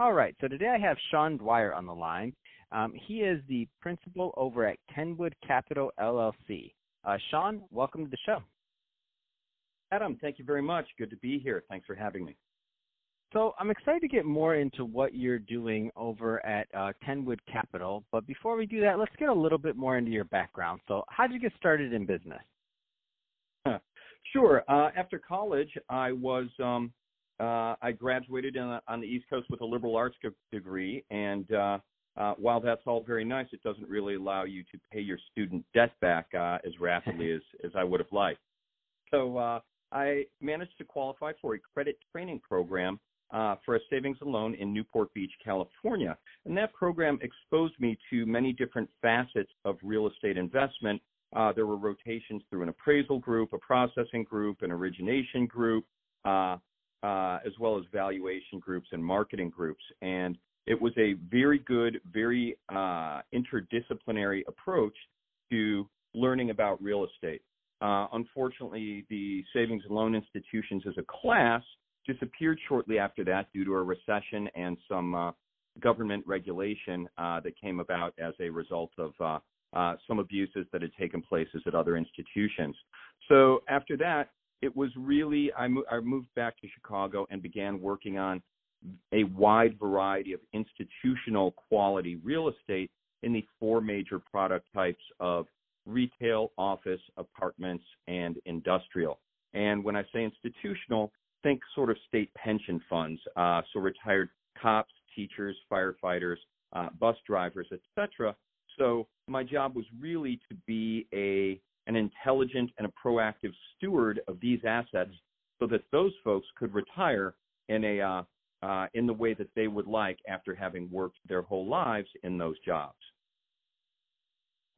All right, so today I have Sean Dwyer on the line. Um, he is the principal over at Kenwood Capital LLC. Uh, Sean, welcome to the show. Adam, thank you very much. Good to be here. Thanks for having me. So I'm excited to get more into what you're doing over at uh, Kenwood Capital. But before we do that, let's get a little bit more into your background. So how did you get started in business? Sure. Uh, after college, I was um, uh, I graduated a, on the East Coast with a liberal arts degree, and uh, uh, while that's all very nice, it doesn't really allow you to pay your student debt back uh, as rapidly as as I would have liked. So uh, I managed to qualify for a credit training program uh, for a savings and loan in Newport Beach, California. And that program exposed me to many different facets of real estate investment. Uh, there were rotations through an appraisal group, a processing group, an origination group, uh, uh as well as valuation groups and marketing groups. And it was a very good, very uh, interdisciplinary approach to learning about real estate. Uh, unfortunately, the savings and loan institutions as a class disappeared shortly after that due to a recession and some uh, government regulation uh, that came about as a result of uh, some abuses that had taken places at other institutions. So after that, it was really I, mo- I moved back to Chicago and began working on a wide variety of institutional quality real estate in the four major product types of retail, office, apartments, and industrial. And when I say institutional, think sort of state pension funds, uh, so retired cops, teachers, firefighters, uh, bus drivers, etc. So my job was really to be a an intelligent and a proactive steward of these assets, so that those folks could retire in a uh, uh, in the way that they would like after having worked their whole lives in those jobs.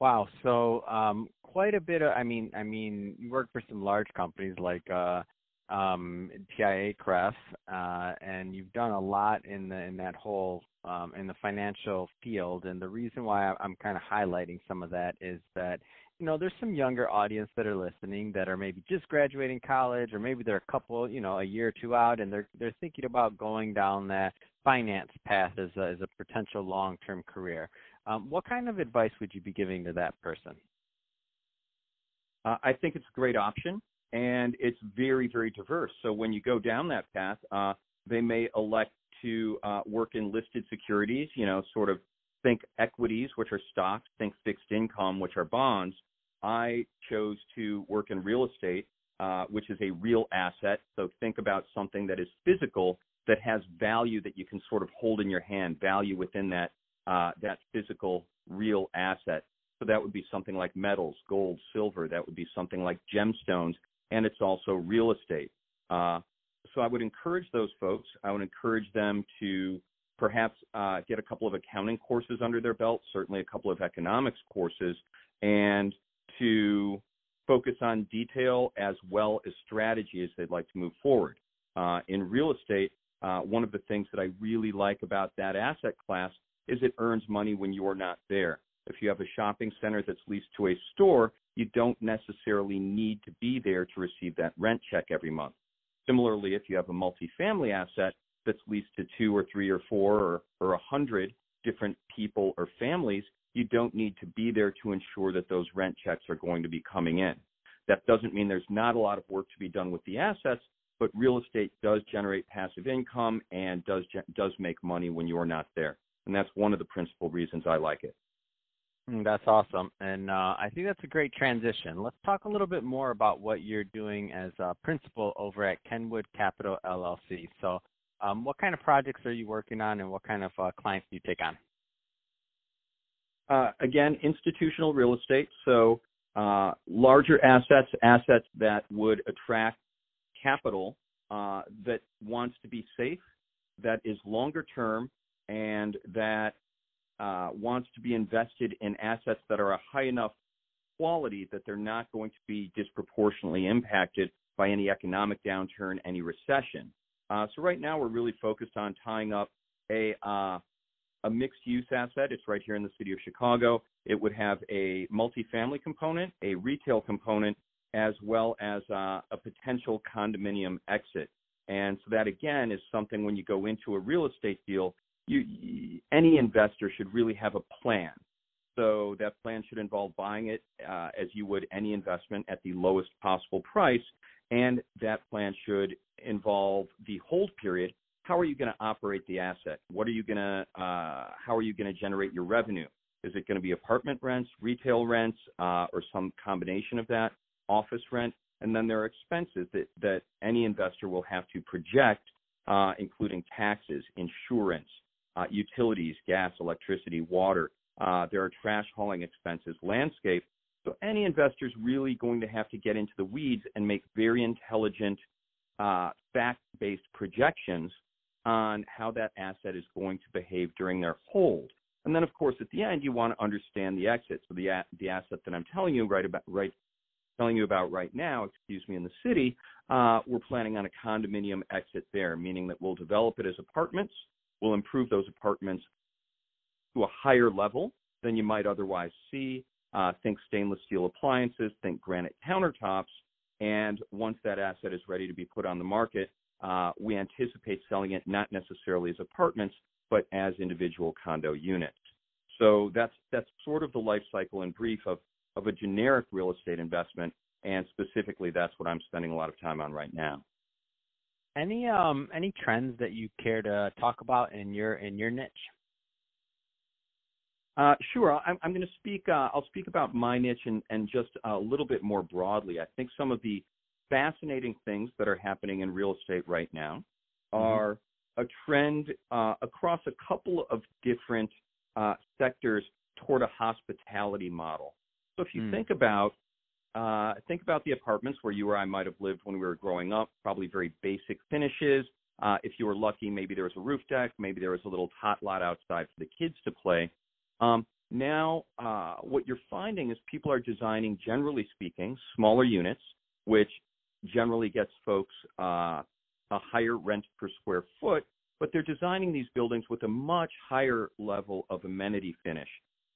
Wow. So um, quite a bit of. I mean, I mean, you work for some large companies like uh, um, TIAA-CREF, uh, and you've done a lot in the in that whole um, in the financial field. And the reason why I'm kind of highlighting some of that is that you know there's some younger audience that are listening that are maybe just graduating college, or maybe they're a couple, you know, a year or two out, and they're they're thinking about going down that finance path as a, as a potential long-term career. Um, what kind of advice would you be giving to that person? Uh, I think it's a great option, and it's very, very diverse. So when you go down that path, uh, they may elect to uh, work in listed securities. You know, sort of think equities, which are stocks. Think fixed income, which are bonds. I chose to work in real estate, uh, which is a real asset. So think about something that is physical that has value that you can sort of hold in your hand, value within that uh, that physical real asset. So that would be something like metals, gold, silver. That would be something like gemstones, and it's also real estate. Uh, so I would encourage those folks. I would encourage them to perhaps uh, get a couple of accounting courses under their belt, certainly a couple of economics courses, and to focus on detail as well as strategy as they'd like to move forward. Uh, in real estate, uh, one of the things that I really like about that asset class is it earns money when you're not there. If you have a shopping center that's leased to a store, you don't necessarily need to be there to receive that rent check every month. Similarly, if you have a multifamily asset that's leased to two or three or four or, or a hundred different people or families, you don't need to be there to ensure that those rent checks are going to be coming in. That doesn't mean there's not a lot of work to be done with the assets, but real estate does generate passive income and does does make money when you're not there and that's one of the principal reasons I like it. Mm, that's awesome, and uh, I think that's a great transition. Let's talk a little bit more about what you're doing as a principal over at Kenwood Capital LLC. So, um, what kind of projects are you working on, and what kind of uh, clients do you take on? Uh, again, institutional real estate. So, uh, larger assets, assets that would attract capital uh, that wants to be safe, that is longer term, and that uh, wants to be invested in assets that are a high enough quality that they're not going to be disproportionately impacted by any economic downturn, any recession. Uh, so right now we're really focused on tying up a uh, a mixed use asset. It's right here in the city of Chicago. It would have a multifamily component, a retail component, as well as uh, a potential condominium exit. And so that again is something when you go into a real estate deal, you, any investor should really have a plan. So that plan should involve buying it uh, as you would any investment at the lowest possible price, and that plan should involve the hold period. How are you going to operate the asset? What are you going to? Uh, how are you going to generate your revenue? Is it going to be apartment rents, retail rents, uh, or some combination of that? Office rent, and then there are expenses that that any investor will have to project, uh, including taxes, insurance, uh, utilities, gas, electricity, water. Uh, there are trash hauling expenses, landscape. So any investor is really going to have to get into the weeds and make very intelligent, uh, fact-based projections on how that asset is going to behave during their hold. And then, of course, at the end, you want to understand the exit. So the the asset that I'm telling you right about right telling you about right now, excuse me, in the city, uh, we're planning on a condominium exit there, meaning that we'll develop it as apartments. We'll improve those apartments to a higher level than you might otherwise see. Uh, think stainless steel appliances, think granite countertops. And once that asset is ready to be put on the market, we anticipate selling it not necessarily as apartments, but as individual condo units. So that's that's sort of the life cycle in brief of of a generic real estate investment, and specifically, that's what I'm spending a lot of time on right now. Any um any trends that you care to talk about in your in your niche? Uh, sure. I'm, I'm going to speak. Uh, I'll speak about my niche and, and just a little bit more broadly. I think some of the fascinating things that are happening in real estate right now mm-hmm. are mm-hmm. a trend uh, across a couple of different uh, sectors toward a hospitality model. So if you mm. think about uh, think about the apartments where you or I might have lived when we were growing up, probably very basic finishes. Uh, if you were lucky, maybe there was a roof deck, maybe there was a little tot lot outside for the kids to play. Um, now, uh, what you're finding is people are designing, generally speaking, smaller units, which generally gets folks uh, a higher rent per square foot, but they're designing these buildings with a much higher level of amenity finish.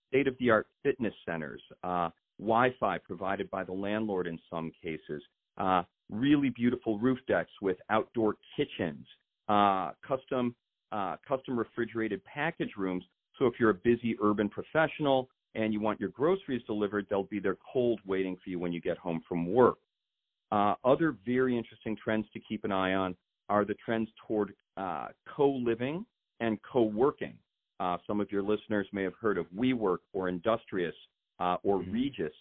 State of the art fitness centers, uh, Wi Fi provided by the landlord in some cases, uh, really beautiful roof decks with outdoor kitchens, uh, custom, uh, custom refrigerated package rooms so if you're a busy urban professional and you want your groceries delivered, they'll be there cold waiting for you when you get home from work. Uh, other very interesting trends to keep an eye on are the trends toward uh, co-living and co-working. Uh, some of your listeners may have heard of WeWork or Industrious uh, or mm-hmm. Regus.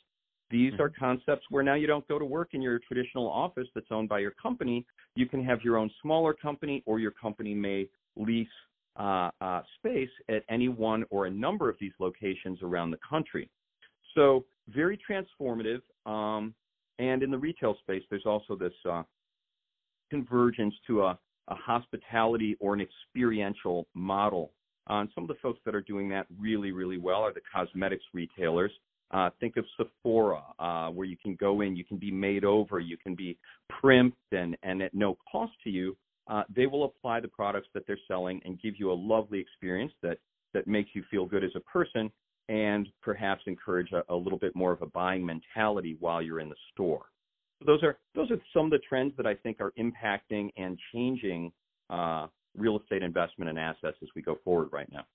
These mm-hmm. are concepts where now you don't go to work in your traditional office that's owned by your company. You can have your own smaller company, or your company may lease uh, uh, space at any one or a number of these locations around the country. So very transformative. Um, and in the retail space, there's also this uh, convergence to a, a, hospitality or an experiential model. Uh, and some of the folks that are doing that really, really well are the cosmetics retailers. Uh, think of Sephora, uh, where you can go in, you can be made over, you can be primped, and, and at no cost to you, uh, they will apply the products that they're selling and give you a lovely experience that that makes you feel good as a person and perhaps encourage a, a little bit more of a buying mentality while you're in the store. So those are those are some of the trends that I think are impacting and changing uh, real estate investment and assets as we go forward right now.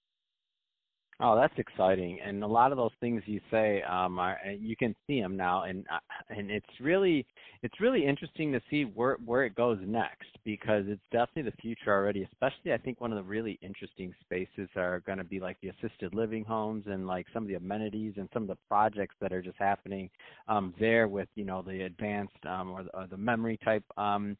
Oh, that's exciting, and a lot of those things you say, um, are you can see them now, and uh, and it's really it's really interesting to see where where it goes next because it's definitely the future already. Especially, I think one of the really interesting spaces are going to be like the assisted living homes and like some of the amenities and some of the projects that are just happening um, there with you know the advanced um, or, the, or the memory type um,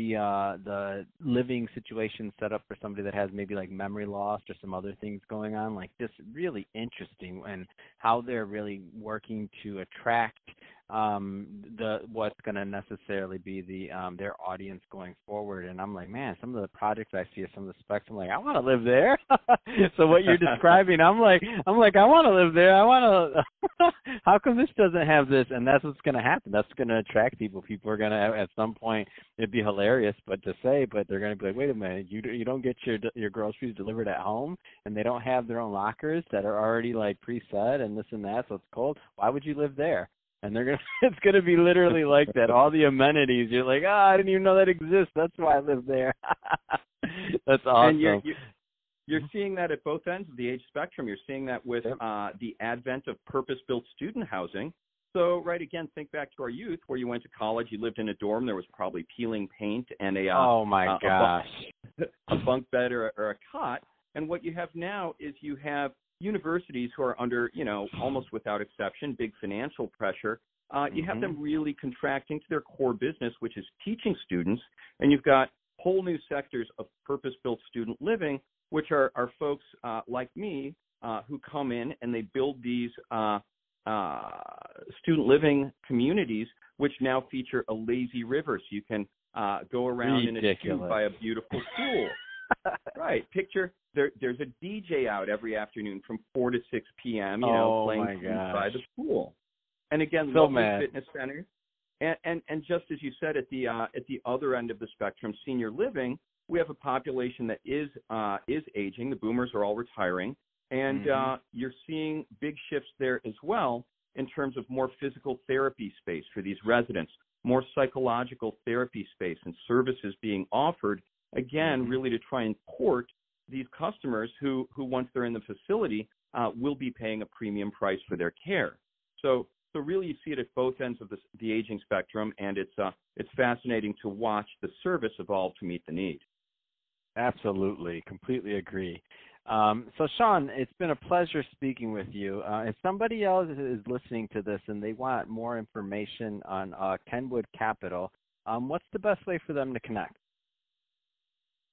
the uh the living situation set up for somebody that has maybe like memory loss or some other things going on like this really interesting and how they're really working to attract um the what's going to necessarily be the um their audience going forward. And i'm like man some of the projects i see some of the specs. I'm like i want to live there. So what you're describing i'm like i'm like i want to live there. I want to how come this doesn't have this? And that's what's going to happen. That's going to attract people. People are going to at some point it'd be hilarious but to say but they're going to be like wait a minute. You you don't get your your groceries delivered at home and they don't have their own lockers that are already like preset and this and that so it's cold. Why would you live there and they're gonna it's gonna be literally like that. All the amenities, you're like, oh, I didn't even know that exists. That's why I live there. That's awesome. And you're, you're, you're seeing that at both ends of the age spectrum. You're seeing that with yep. uh, the advent of purpose-built student housing. So, right again, think back to our youth, where you went to college, you lived in a dorm. There was probably peeling paint and a uh, oh my uh, gosh, a bunk, a bunk bed or, or a cot. And what you have now is you have universities who are under, you know, almost without exception, big financial pressure. Uh, you have them mm-hmm. really contracting to their core business, which is teaching students, and you've got whole new sectors of purpose-built student living, which are, are folks uh, like me uh, who come in and they build these uh, uh, student living communities, which now feature a lazy river, so you can uh, go around Ridiculous. in a tube by a beautiful pool. right. Picture there. There's a DJ out every afternoon from four to six p.m. You know, oh playing by the pool. And again, so lovely fitness centers. And, and and just as you said, at the uh, at the other end of the spectrum, senior living, we have a population that is uh, is aging. The boomers are all retiring, and mm-hmm. uh, you're seeing big shifts there as well in terms of more physical therapy space for these residents, more psychological therapy space and services being offered again, mm-hmm. really to try and court these customers who, who once they're in the facility, uh, will be paying a premium price for their care. So, so really, you see it at both ends of the, the aging spectrum, and it's uh, it's fascinating to watch the service evolve to meet the need. Absolutely, completely agree. Um, so, Sean, it's been a pleasure speaking with you. Uh, if somebody else is listening to this and they want more information on uh, Kenwood Capital, um, what's the best way for them to connect?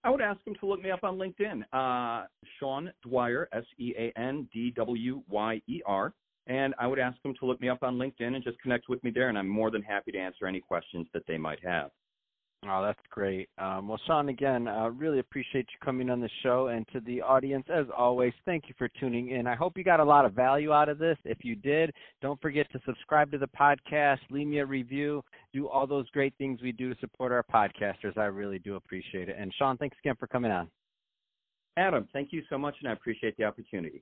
I would ask them to look me up on LinkedIn. Uh, Sean Dwyer, S E A N D W Y E R. And I would ask them to look me up on LinkedIn and just connect with me there. And I'm more than happy to answer any questions that they might have. Oh, that's great. Um, well, Sean, again, uh, really appreciate you coming on the show. And to the audience, as always, thank you for tuning in. I hope you got a lot of value out of this. If you did, don't forget to subscribe to the podcast, leave me a review, do all those great things we do to support our podcasters. I really do appreciate it. And Sean, thanks again for coming on. Adam, thank you so much, and I appreciate the opportunity.